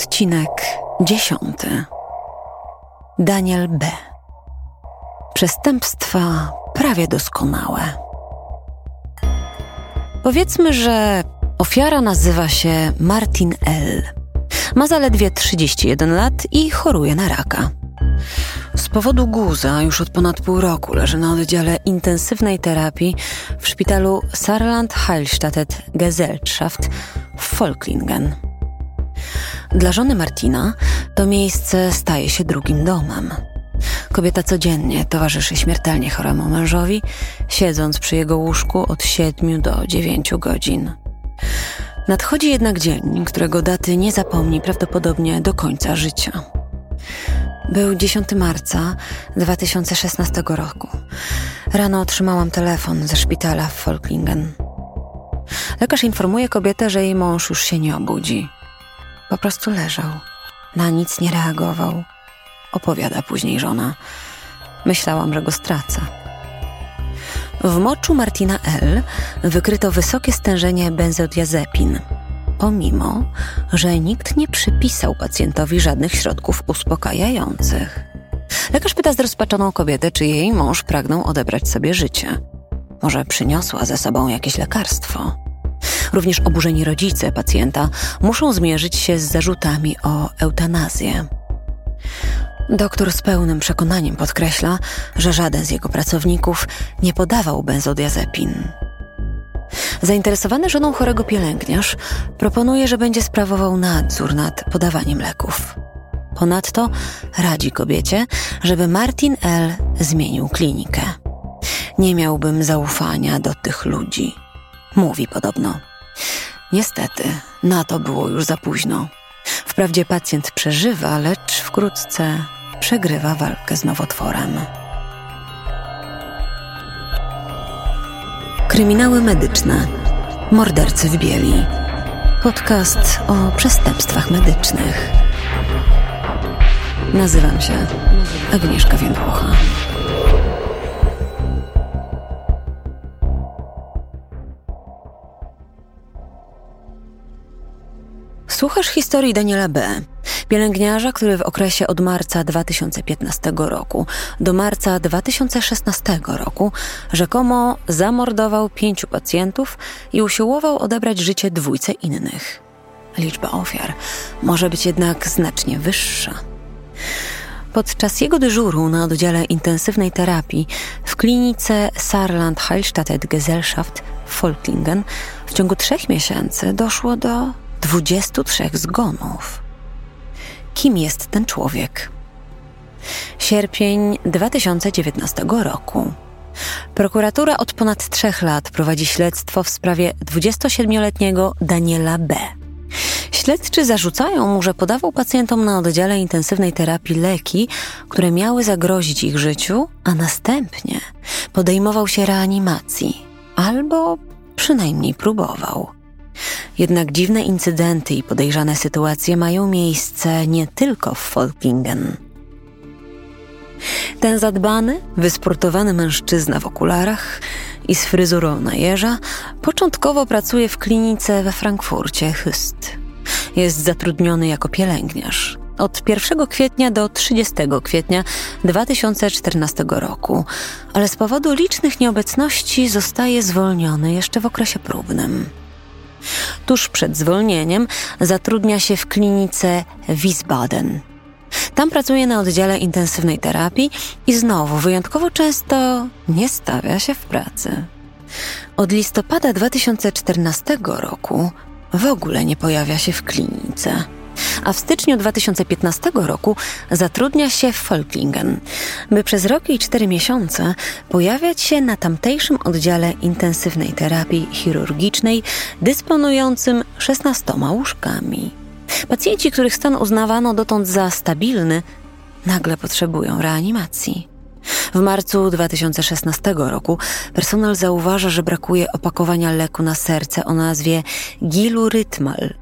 Odcinek dziesiąty. Daniel B. Przestępstwa prawie doskonałe. Powiedzmy, że ofiara nazywa się Martin L. Ma zaledwie 31 lat i choruje na raka. Z powodu guza już od ponad pół roku leży na oddziale intensywnej terapii w szpitalu Saarland Heilstattet Gesellschaft w Folklingen. Dla żony Martina to miejsce staje się drugim domem. Kobieta codziennie towarzyszy śmiertelnie choremu mężowi, siedząc przy jego łóżku od 7 do 9 godzin. Nadchodzi jednak dzień, którego daty nie zapomni prawdopodobnie do końca życia. Był 10 marca 2016 roku. Rano otrzymałam telefon ze szpitala w Folklingen. Lekarz informuje kobietę, że jej mąż już się nie obudzi. Po prostu leżał. Na nic nie reagował. Opowiada później żona. Myślałam, że go stracę. W moczu Martina L. wykryto wysokie stężenie benzodiazepin, pomimo, że nikt nie przypisał pacjentowi żadnych środków uspokajających. Lekarz pyta zrozpaczoną kobietę, czy jej mąż pragnął odebrać sobie życie. Może przyniosła ze sobą jakieś lekarstwo. Również oburzeni rodzice pacjenta muszą zmierzyć się z zarzutami o eutanazję. Doktor z pełnym przekonaniem podkreśla, że żaden z jego pracowników nie podawał benzodiazepin. Zainteresowany żoną chorego pielęgniarz proponuje, że będzie sprawował nadzór nad podawaniem leków. Ponadto radzi kobiecie, żeby Martin L. zmienił klinikę. Nie miałbym zaufania do tych ludzi, mówi podobno. Niestety, na to było już za późno. Wprawdzie pacjent przeżywa, lecz wkrótce przegrywa walkę z nowotworem. Kryminały medyczne. Mordercy w bieli. Podcast o przestępstwach medycznych. Nazywam się Agnieszka Więdłucha. Słuchasz historii Daniela B., pielęgniarza, który w okresie od marca 2015 roku do marca 2016 roku rzekomo zamordował pięciu pacjentów i usiłował odebrać życie dwójce innych. Liczba ofiar może być jednak znacznie wyższa. Podczas jego dyżuru na oddziale intensywnej terapii w klinice Saarland Heilstattet Gesellschaft w Folklingen w ciągu trzech miesięcy doszło do 23 zgonów. Kim jest ten człowiek? Sierpień 2019 roku. Prokuratura od ponad trzech lat prowadzi śledztwo w sprawie 27-letniego Daniela B. Śledczy zarzucają mu, że podawał pacjentom na oddziale intensywnej terapii leki, które miały zagrozić ich życiu, a następnie podejmował się reanimacji albo przynajmniej próbował. Jednak dziwne incydenty i podejrzane sytuacje mają miejsce nie tylko w Folklingen. Ten zadbany, wysportowany mężczyzna w okularach i z fryzurą na jeża początkowo pracuje w klinice we Frankfurcie Hyst. Jest zatrudniony jako pielęgniarz od 1 kwietnia do 30 kwietnia 2014 roku, ale z powodu licznych nieobecności zostaje zwolniony jeszcze w okresie próbnym. Tuż przed zwolnieniem zatrudnia się w klinice Wiesbaden. Tam pracuje na oddziale intensywnej terapii i znowu wyjątkowo często nie stawia się w pracy. Od listopada 2014 roku w ogóle nie pojawia się w klinice a w styczniu 2015 roku zatrudnia się w Folklingen, by przez rok i cztery miesiące pojawiać się na tamtejszym oddziale intensywnej terapii chirurgicznej dysponującym 16 łóżkami. Pacjenci, których stan uznawano dotąd za stabilny, nagle potrzebują reanimacji. W marcu 2016 roku personel zauważa, że brakuje opakowania leku na serce o nazwie Gilurytmal,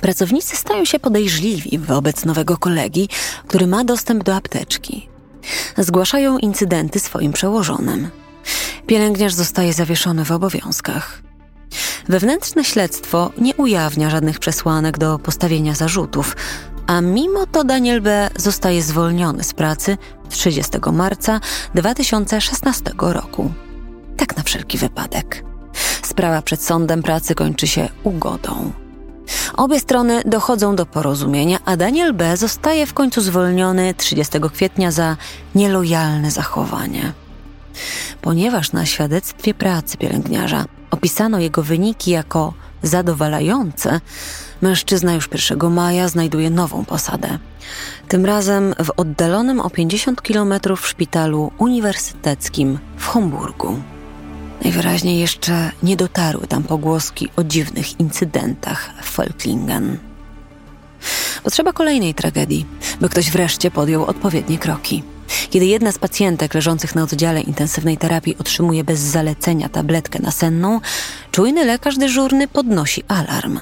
Pracownicy stają się podejrzliwi wobec nowego kolegi, który ma dostęp do apteczki. Zgłaszają incydenty swoim przełożonym. Pielęgniarz zostaje zawieszony w obowiązkach. Wewnętrzne śledztwo nie ujawnia żadnych przesłanek do postawienia zarzutów, a mimo to Daniel B. zostaje zwolniony z pracy 30 marca 2016 roku. Tak na wszelki wypadek. Sprawa przed sądem pracy kończy się ugodą. Obie strony dochodzą do porozumienia, a Daniel B. zostaje w końcu zwolniony 30 kwietnia za nielojalne zachowanie. Ponieważ na świadectwie pracy pielęgniarza opisano jego wyniki jako zadowalające, mężczyzna już 1 maja znajduje nową posadę. Tym razem w oddalonym o 50 km szpitalu uniwersyteckim w Homburgu. Najwyraźniej jeszcze nie dotarły tam pogłoski o dziwnych incydentach w Falklingen. Potrzeba kolejnej tragedii, by ktoś wreszcie podjął odpowiednie kroki. Kiedy jedna z pacjentek leżących na oddziale intensywnej terapii otrzymuje bez zalecenia tabletkę nasenną, czujny lekarz dyżurny podnosi alarm.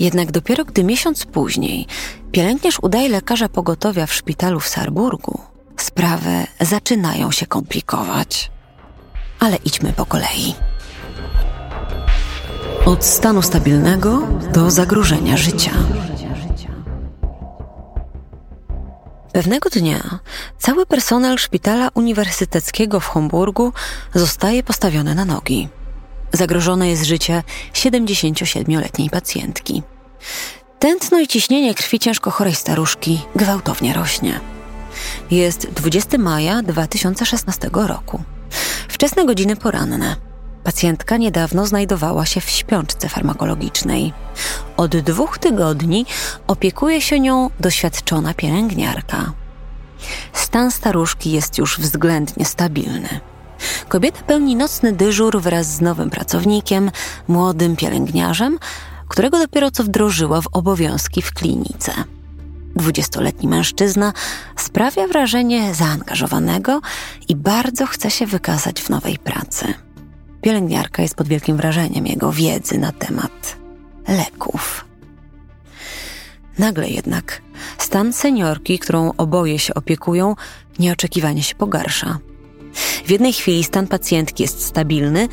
Jednak dopiero gdy miesiąc później pielęgniarz udaje lekarza pogotowia w szpitalu w Sarburgu, sprawy zaczynają się komplikować. Ale idźmy po kolei. Od stanu stabilnego do zagrożenia życia. Pewnego dnia cały personel szpitala uniwersyteckiego w Homburgu zostaje postawiony na nogi. Zagrożone jest życie 77-letniej pacjentki. Tętno i ciśnienie krwi ciężko chorej staruszki gwałtownie rośnie. Jest 20 maja 2016 roku. Wczesne godziny poranne. Pacjentka niedawno znajdowała się w śpiączce farmakologicznej. Od dwóch tygodni opiekuje się nią doświadczona pielęgniarka. Stan staruszki jest już względnie stabilny. Kobieta pełni nocny dyżur wraz z nowym pracownikiem, młodym pielęgniarzem, którego dopiero co wdrożyła w obowiązki w klinice. Dwudziestoletni mężczyzna sprawia wrażenie zaangażowanego i bardzo chce się wykazać w nowej pracy. Pielęgniarka jest pod wielkim wrażeniem jego wiedzy na temat leków. Nagle jednak stan seniorki, którą oboje się opiekują, nieoczekiwanie się pogarsza. W jednej chwili stan pacjentki jest stabilny,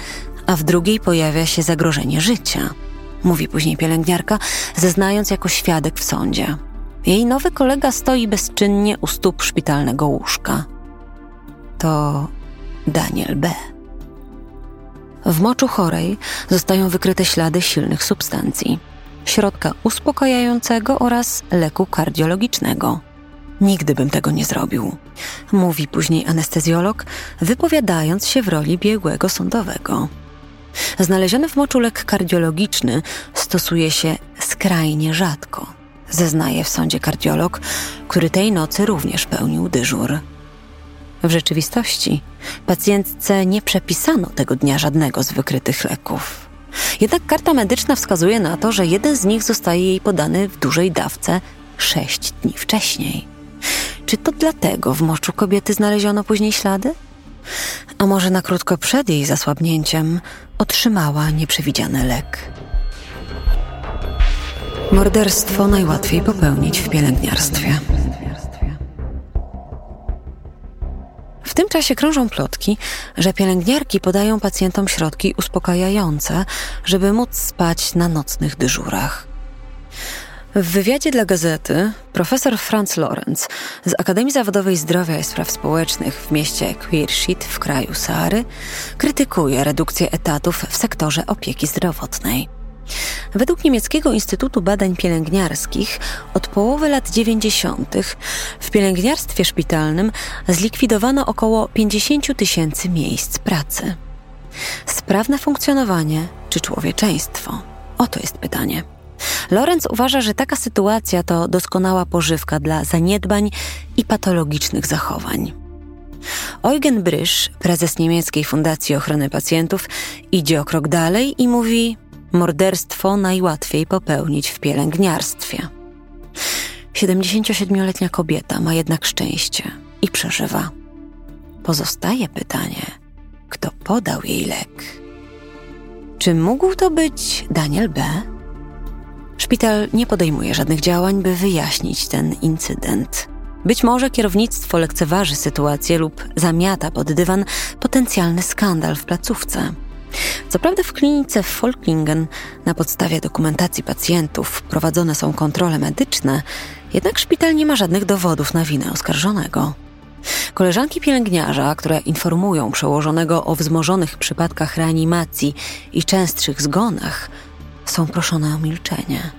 a w drugiej pojawia się zagrożenie życia, mówi później pielęgniarka, zeznając jako świadek w sądzie. Jej nowy kolega stoi bezczynnie u stóp szpitalnego łóżka. To Daniel B. W moczu chorej zostają wykryte ślady silnych substancji, środka uspokajającego oraz leku kardiologicznego. Nigdy bym tego nie zrobił, mówi później anestezjolog, wypowiadając się w roli biegłego sądowego. Znaleziony w moczu lek kardiologiczny stosuje się skrajnie rzadko, zeznaje w sądzie kardiolog, który tej nocy również pełnił dyżur. W rzeczywistości pacjentce nie przepisano tego dnia żadnego z wykrytych leków. Jednak karta medyczna wskazuje na to, że jeden z nich zostaje jej podany w dużej dawce sześć dni wcześniej. Czy to dlatego w moczu kobiety znaleziono później ślady? A może na krótko przed jej zasłabnięciem otrzymała nieprzewidziany lek? Morderstwo najłatwiej popełnić w pielęgniarstwie. W tym czasie krążą plotki, że pielęgniarki podają pacjentom środki uspokajające, żeby móc spać na nocnych dyżurach. W wywiadzie dla gazety profesor Franz Lorenz z Akademii Zawodowej Zdrowia i Spraw Społecznych w mieście Queershit w kraju Sahary krytykuje redukcję etatów w sektorze opieki zdrowotnej. Według niemieckiego Instytutu Badań Pielęgniarskich od połowy lat 90. w pielęgniarstwie szpitalnym zlikwidowano około 50 tysięcy miejsc pracy. Sprawne funkcjonowanie czy człowieczeństwo? Oto jest pytanie. Lorenz uważa, że taka sytuacja to doskonała pożywka dla zaniedbań i patologicznych zachowań. Eugen Brysz, prezes niemieckiej Fundacji Ochrony Pacjentów, idzie o krok dalej i mówi: Morderstwo najłatwiej popełnić w pielęgniarstwie. 77-letnia kobieta ma jednak szczęście i przeżywa. Pozostaje pytanie, kto podał jej lek? Czy mógł to być Daniel B? Szpital nie podejmuje żadnych działań, by wyjaśnić ten incydent. Być może kierownictwo lekceważy sytuację lub zamiata pod dywan potencjalny skandal w placówce. Co prawda w klinice w Folklingen na podstawie dokumentacji pacjentów prowadzone są kontrole medyczne, jednak szpital nie ma żadnych dowodów na winę oskarżonego. Koleżanki pielęgniarza, które informują przełożonego o wzmożonych przypadkach reanimacji i częstszych zgonach, są proszone o milczenie.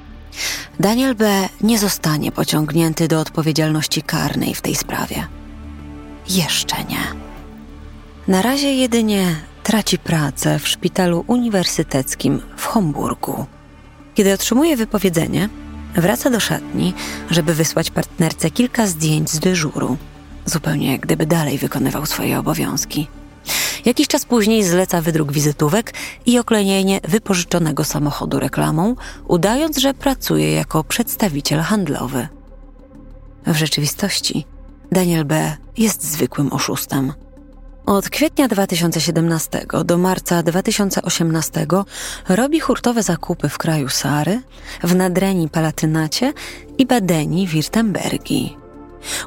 Daniel B. nie zostanie pociągnięty do odpowiedzialności karnej w tej sprawie. Jeszcze nie. Na razie jedynie traci pracę w szpitalu uniwersyteckim w Homburgu. Kiedy otrzymuje wypowiedzenie, wraca do szatni, żeby wysłać partnerce kilka zdjęć z dyżuru, zupełnie jak gdyby dalej wykonywał swoje obowiązki. Jakiś czas później zleca wydruk wizytówek i oklejenie wypożyczonego samochodu reklamą, udając, że pracuje jako przedstawiciel handlowy. W rzeczywistości Daniel B. jest zwykłym oszustem. Od kwietnia 2017 do marca 2018 robi hurtowe zakupy w kraju Sary, w Nadrenii Palatynacie i Badeni Wirtembergi.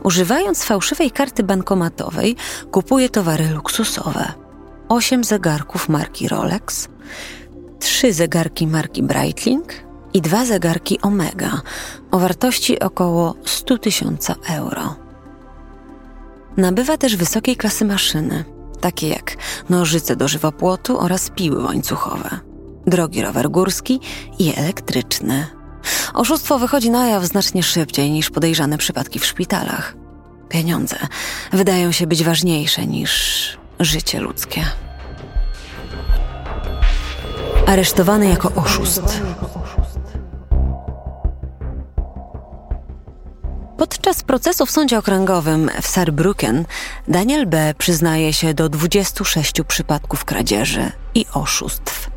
Używając fałszywej karty bankomatowej, kupuje towary luksusowe. Osiem zegarków marki Rolex, trzy zegarki marki Breitling i dwa zegarki Omega o wartości około 100 tysiąca euro. Nabywa też wysokiej klasy maszyny, takie jak nożyce do żywopłotu oraz piły łańcuchowe, drogi rower górski i elektryczny. Oszustwo wychodzi na jaw znacznie szybciej niż podejrzane przypadki w szpitalach. Pieniądze wydają się być ważniejsze niż życie ludzkie. Aresztowany jako oszust. Podczas procesu w sądzie okręgowym w Saarbrücken Daniel B. przyznaje się do 26 przypadków kradzieży i oszustw.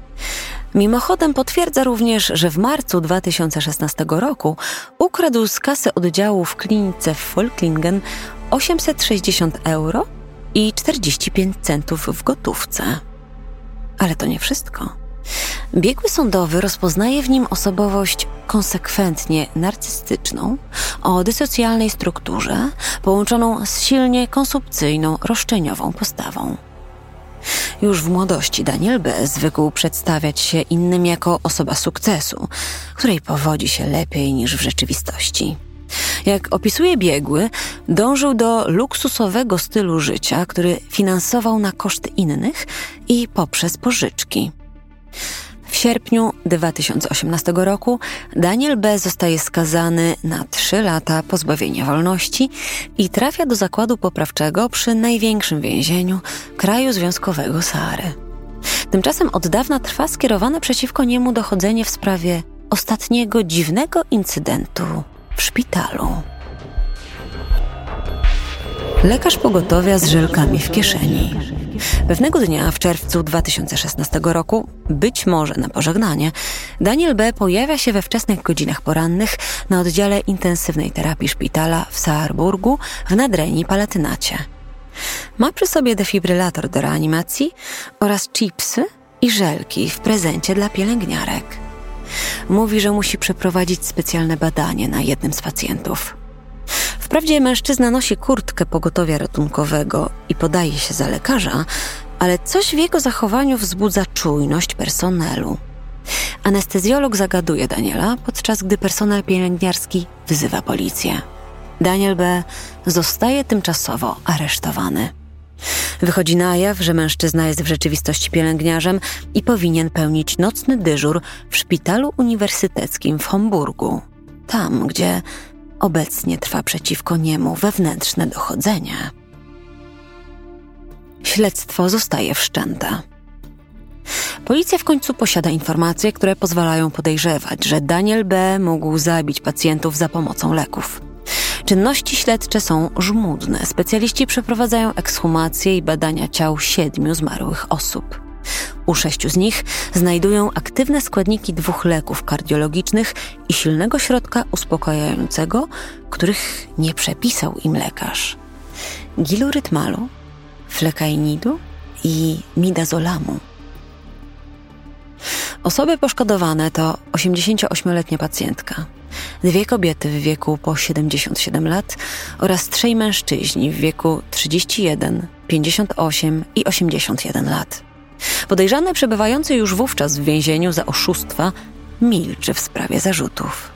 Mimochodem potwierdza również, że w marcu 2016 roku ukradł z kasy oddziału w klinice w Folklingen 860 euro i 45 centów w gotówce. Ale to nie wszystko. Biegły sądowy rozpoznaje w nim osobowość konsekwentnie narcystyczną, o dysocjalnej strukturze, połączoną z silnie konsumpcyjną, roszczeniową postawą. Już w młodości Daniel B. zwykł przedstawiać się innym jako osoba sukcesu, której powodzi się lepiej niż w rzeczywistości. Jak opisuje biegły, dążył do luksusowego stylu życia, który finansował na koszt innych i poprzez pożyczki. Sierpniu 2018 roku Daniel B. zostaje skazany na trzy lata pozbawienia wolności i trafia do zakładu poprawczego przy największym więzieniu kraju związkowego Sahary. Tymczasem od dawna trwa skierowane przeciwko niemu dochodzenie w sprawie ostatniego dziwnego incydentu w szpitalu. Lekarz pogotowia z żelkami w kieszeni. Pewnego dnia w czerwcu 2016 roku, być może na pożegnanie, Daniel B. pojawia się we wczesnych godzinach porannych na oddziale intensywnej terapii szpitala w Saarburgu w Nadrenii Palatynacie. Ma przy sobie defibrylator do reanimacji oraz chipsy i żelki w prezencie dla pielęgniarek. Mówi, że musi przeprowadzić specjalne badanie na jednym z pacjentów. Wprawdzie mężczyzna nosi kurtkę pogotowia ratunkowego i podaje się za lekarza, ale coś w jego zachowaniu wzbudza czujność personelu. Anestezjolog zagaduje Daniela, podczas gdy personel pielęgniarski wzywa policję. Daniel B. zostaje tymczasowo aresztowany. Wychodzi na jaw, że mężczyzna jest w rzeczywistości pielęgniarzem i powinien pełnić nocny dyżur w szpitalu uniwersyteckim w Homburgu. Tam, gdzie obecnie trwa przeciwko niemu wewnętrzne dochodzenie. Śledztwo zostaje wszczęte. Policja w końcu posiada informacje, które pozwalają podejrzewać, że Daniel B. mógł zabić pacjentów za pomocą leków. Czynności śledcze są żmudne. Specjaliści przeprowadzają ekshumacje i badania ciał siedmiu zmarłych osób. U sześciu z nich znajdują aktywne składniki dwóch leków kardiologicznych i silnego środka uspokajającego, których nie przepisał im lekarz. Gilurytmalu, flekainidu i midazolamu. Osoby poszkodowane to 88-letnia pacjentka, dwie kobiety w wieku po 77 lat oraz trzej mężczyźni w wieku 31, 58 i 81 lat. Podejrzany przebywający już wówczas w więzieniu za oszustwa milczy w sprawie zarzutów.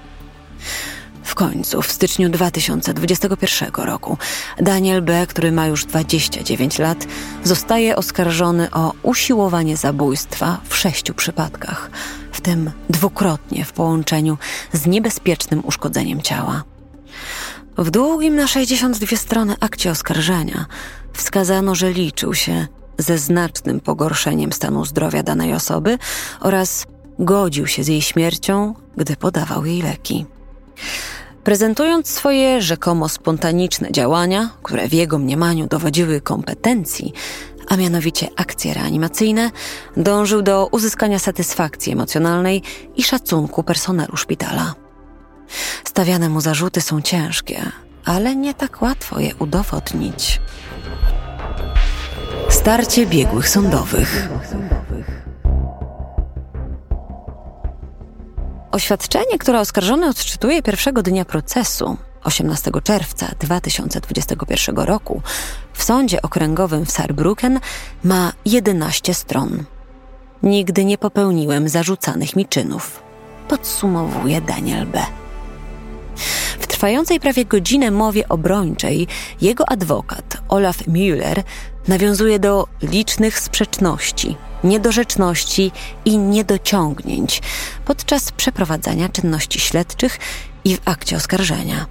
W końcu, w styczniu 2021 roku, Daniel B., który ma już 29 lat, zostaje oskarżony o usiłowanie zabójstwa w sześciu przypadkach, w tym dwukrotnie w połączeniu z niebezpiecznym uszkodzeniem ciała. W długim na 62 strony akcie oskarżenia wskazano, że liczył się ze znacznym pogorszeniem stanu zdrowia danej osoby oraz godził się z jej śmiercią, gdy podawał jej leki. Prezentując swoje rzekomo spontaniczne działania, które w jego mniemaniu dowodziły kompetencji, a mianowicie akcje reanimacyjne, dążył do uzyskania satysfakcji emocjonalnej i szacunku personelu szpitala. Stawiane mu zarzuty są ciężkie, ale nie tak łatwo je udowodnić. Starcie biegłych sądowych. Oświadczenie, które oskarżony odczytuje pierwszego dnia procesu, 18 czerwca 2021 roku, w sądzie okręgowym w Saarbrücken ma 11 stron. Nigdy nie popełniłem zarzucanych mi czynów, podsumowuje Daniel B. W trwającej prawie godzinę mowie obrończej jego adwokat Olaf Müller nawiązuje do licznych sprzeczności, niedorzeczności i niedociągnięć podczas przeprowadzania czynności śledczych i w akcie oskarżenia.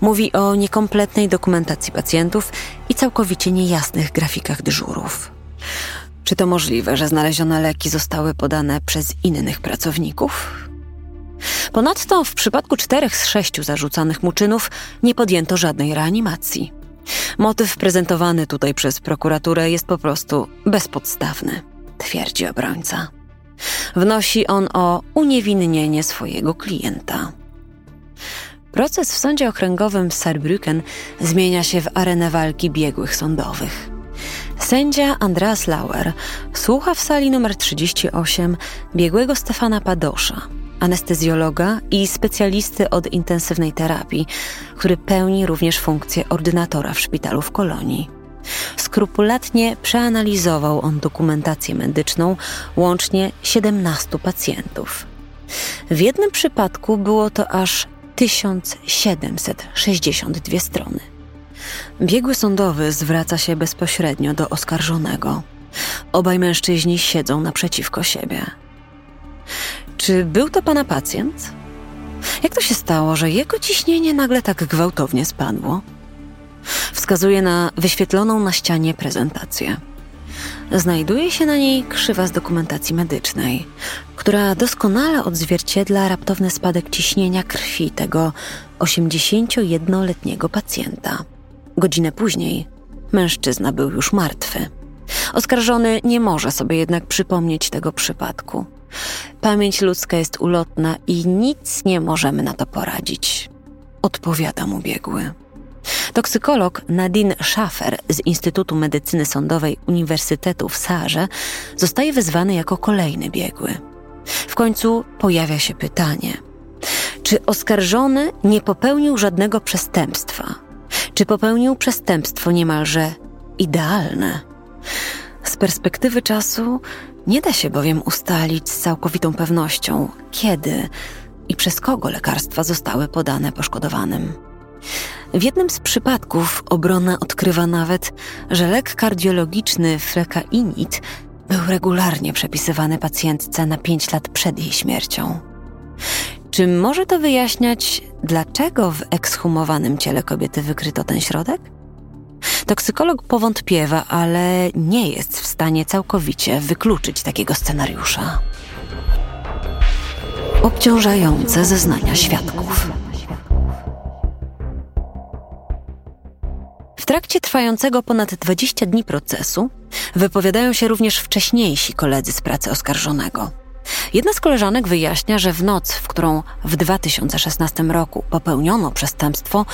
Mówi o niekompletnej dokumentacji pacjentów i całkowicie niejasnych grafikach dyżurów. Czy to możliwe, że znalezione leki zostały podane przez innych pracowników? Ponadto w przypadku czterech z sześciu zarzucanych mu czynów nie podjęto żadnej reanimacji. Motyw prezentowany tutaj przez prokuraturę jest po prostu bezpodstawny, twierdzi obrońca. Wnosi on o uniewinnienie swojego klienta. Proces w sądzie okręgowym w Saarbrücken zmienia się w arenę walki biegłych sądowych. Sędzia Andreas Lauer słucha w sali numer 38 biegłego Stefana Padosza, anestezjologa i specjalisty od intensywnej terapii, który pełni również funkcję ordynatora w szpitalu w Kolonii. Skrupulatnie przeanalizował on dokumentację medyczną łącznie 17 pacjentów. W jednym przypadku było to aż 1762 strony. Biegły sądowy zwraca się bezpośrednio do oskarżonego. Obaj mężczyźni siedzą naprzeciwko siebie. Czy był to pana pacjent? Jak to się stało, że jego ciśnienie nagle tak gwałtownie spadło? Wskazuje na wyświetloną na ścianie prezentację. Znajduje się na niej krzywa z dokumentacji medycznej, która doskonale odzwierciedla raptowny spadek ciśnienia krwi tego 81-letniego pacjenta. Godzinę później mężczyzna był już martwy. Oskarżony nie może sobie jednak przypomnieć tego przypadku. Pamięć ludzka jest ulotna i nic nie możemy na to poradzić. Odpowiada mu biegły. Toksykolog Nadine Schaffer z Instytutu Medycyny Sądowej Uniwersytetu w Sarze zostaje wezwany jako kolejny biegły. W końcu pojawia się pytanie: czy oskarżony nie popełnił żadnego przestępstwa? Czy popełnił przestępstwo niemalże idealne? Z perspektywy czasu nie da się bowiem ustalić z całkowitą pewnością, kiedy i przez kogo lekarstwa zostały podane poszkodowanym. W jednym z przypadków obrona odkrywa nawet, że lek kardiologiczny flekainit był regularnie przepisywany pacjentce na 5 lat przed jej śmiercią. Czy może to wyjaśniać, dlaczego w ekshumowanym ciele kobiety wykryto ten środek? Toksykolog powątpiewa, ale nie jest w stanie całkowicie wykluczyć takiego scenariusza. Obciążające zeznania świadków. W trakcie trwającego ponad 20 dni procesu wypowiadają się również wcześniejsi koledzy z pracy oskarżonego. Jedna z koleżanek wyjaśnia, że w noc, w którą w 2016 roku popełniono przestępstwo,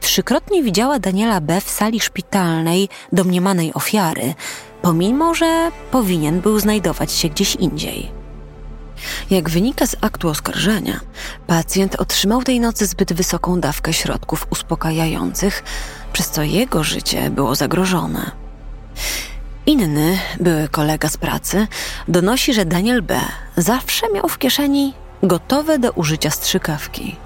trzykrotnie widziała Daniela B. w sali szpitalnej domniemanej ofiary, pomimo że powinien był znajdować się gdzieś indziej. Jak wynika z aktu oskarżenia, pacjent otrzymał tej nocy zbyt wysoką dawkę środków uspokajających, przez co jego życie było zagrożone. Inny, były kolega z pracy, donosi, że Daniel B. zawsze miał w kieszeni gotowe do użycia strzykawki.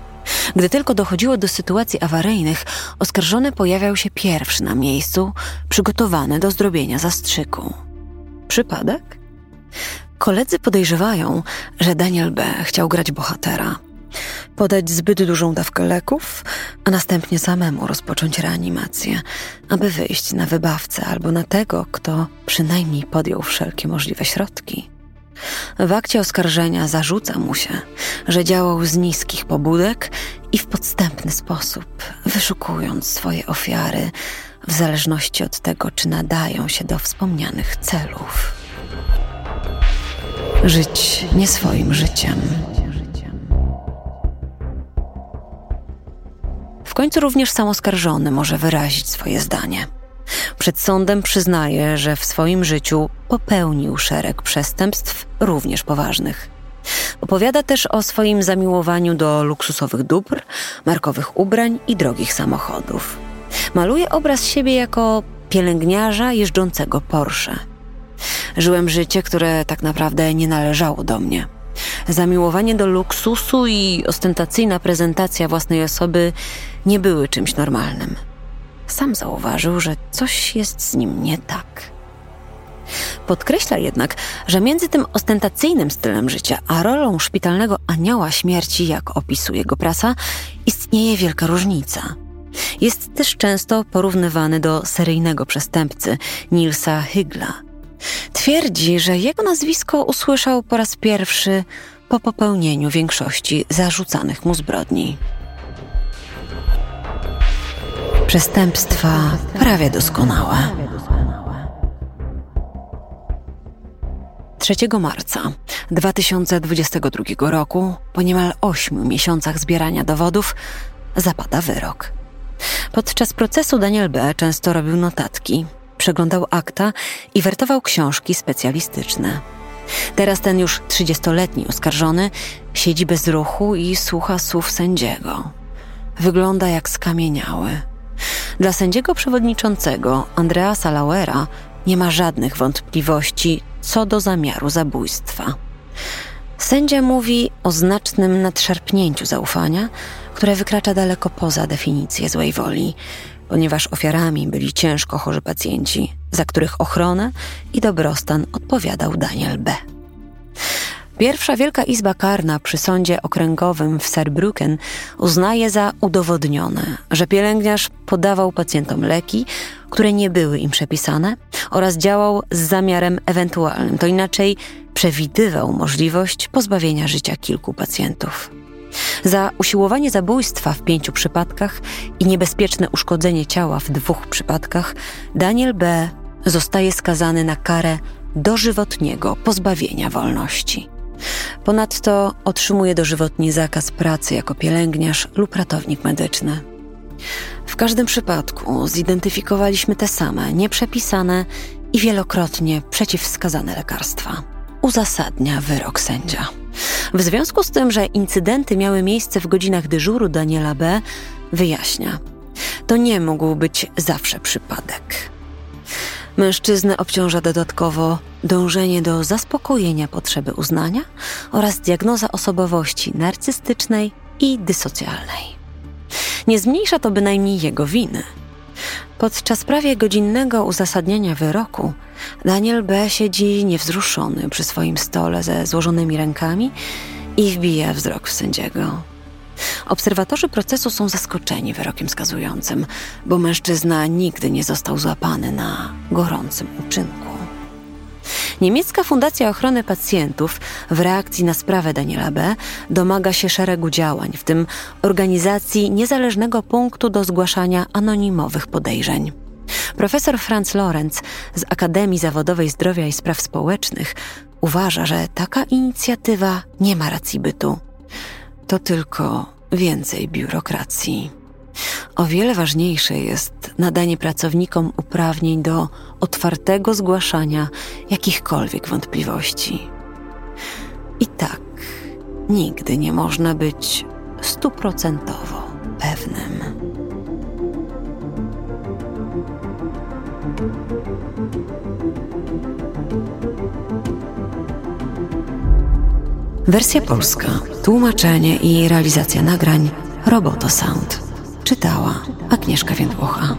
Gdy tylko dochodziło do sytuacji awaryjnych, oskarżony pojawiał się pierwszy na miejscu, przygotowany do zdrobienia zastrzyku. Przypadek? Koledzy podejrzewają, że Daniel B. chciał grać bohatera. Podać zbyt dużą dawkę leków, a następnie samemu rozpocząć reanimację, aby wyjść na wybawcę albo na tego, kto przynajmniej podjął wszelkie możliwe środki. W akcie oskarżenia zarzuca mu się, że działał z niskich pobudek i w podstępny sposób, wyszukując swoje ofiary w zależności od tego, czy nadają się do wspomnianych celów. Żyć nie swoim życiem. W końcu również sam oskarżony może wyrazić swoje zdanie. Przed sądem przyznaje, że w swoim życiu popełnił szereg przestępstw, również poważnych. Opowiada też o swoim zamiłowaniu do luksusowych dóbr, markowych ubrań i drogich samochodów. Maluje obraz siebie jako pielęgniarza jeżdżącego Porsche. Żyłem życie, które tak naprawdę nie należało do mnie. Zamiłowanie do luksusu i ostentacyjna prezentacja własnej osoby nie były czymś normalnym. Sam zauważył, że coś jest z nim nie tak. Podkreśla jednak, że między tym ostentacyjnym stylem życia a rolą szpitalnego anioła śmierci, jak opisuje go prasa, istnieje wielka różnica. Jest też często porównywany do seryjnego przestępcy Nilsa Hygla. Twierdzi, że jego nazwisko usłyszał po raz pierwszy po popełnieniu większości zarzucanych mu zbrodni. Przestępstwa prawie doskonałe. 3 marca 2022 roku, po niemal ośmiu miesiącach zbierania dowodów, zapada wyrok. Podczas procesu Daniel B. często robił notatki, przeglądał akta i wertował książki specjalistyczne. Teraz ten już 30-letni oskarżony siedzi bez ruchu i słucha słów sędziego. Wygląda jak skamieniały. Dla sędziego przewodniczącego Andreasa Lauera nie ma żadnych wątpliwości co do zamiaru zabójstwa. Sędzia mówi o znacznym nadszarpnięciu zaufania, które wykracza daleko poza definicję złej woli, ponieważ ofiarami byli ciężko chorzy pacjenci, za których ochronę i dobrostan odpowiadał Daniel B. Pierwsza Wielka Izba Karna przy sądzie okręgowym w Saarbrücken uznaje za udowodnione, że pielęgniarz podawał pacjentom leki, które nie były im przepisane oraz działał z zamiarem ewentualnym, to inaczej przewidywał możliwość pozbawienia życia kilku pacjentów. Za usiłowanie zabójstwa w pięciu przypadkach i niebezpieczne uszkodzenie ciała w dwóch przypadkach Daniel B. zostaje skazany na karę dożywotniego pozbawienia wolności. Ponadto otrzymuje dożywotni zakaz pracy jako pielęgniarz lub ratownik medyczny. W każdym przypadku zidentyfikowaliśmy te same, nieprzepisane i wielokrotnie przeciwwskazane lekarstwa. Uzasadnia wyrok sędzia. W związku z tym, że incydenty miały miejsce w godzinach dyżuru Daniela B., wyjaśnia. To nie mógł być zawsze przypadek. Mężczyznę obciąża dodatkowo dążenie do zaspokojenia potrzeby uznania oraz diagnoza osobowości narcystycznej i dysocjalnej. Nie zmniejsza to bynajmniej jego winy. Podczas prawie godzinnego uzasadniania wyroku Daniel B. siedzi niewzruszony przy swoim stole ze złożonymi rękami i wbija wzrok w sędziego. Obserwatorzy procesu są zaskoczeni wyrokiem skazującym, bo mężczyzna nigdy nie został złapany na gorącym uczynku. Niemiecka Fundacja Ochrony Pacjentów w reakcji na sprawę Daniela B. domaga się szeregu działań, w tym organizacji niezależnego punktu do zgłaszania anonimowych podejrzeń. Profesor Franz Lorenz z Akademii Zawodowej Zdrowia i Spraw Społecznych uważa, że taka inicjatywa nie ma racji bytu. To tylko więcej biurokracji. O wiele ważniejsze jest nadanie pracownikom uprawnień do otwartego zgłaszania jakichkolwiek wątpliwości. I tak nigdy nie można być stuprocentowo pewnym. Wersja polska, tłumaczenie i realizacja nagrań Roboto Sound. Czytała Agnieszka Więdłocha.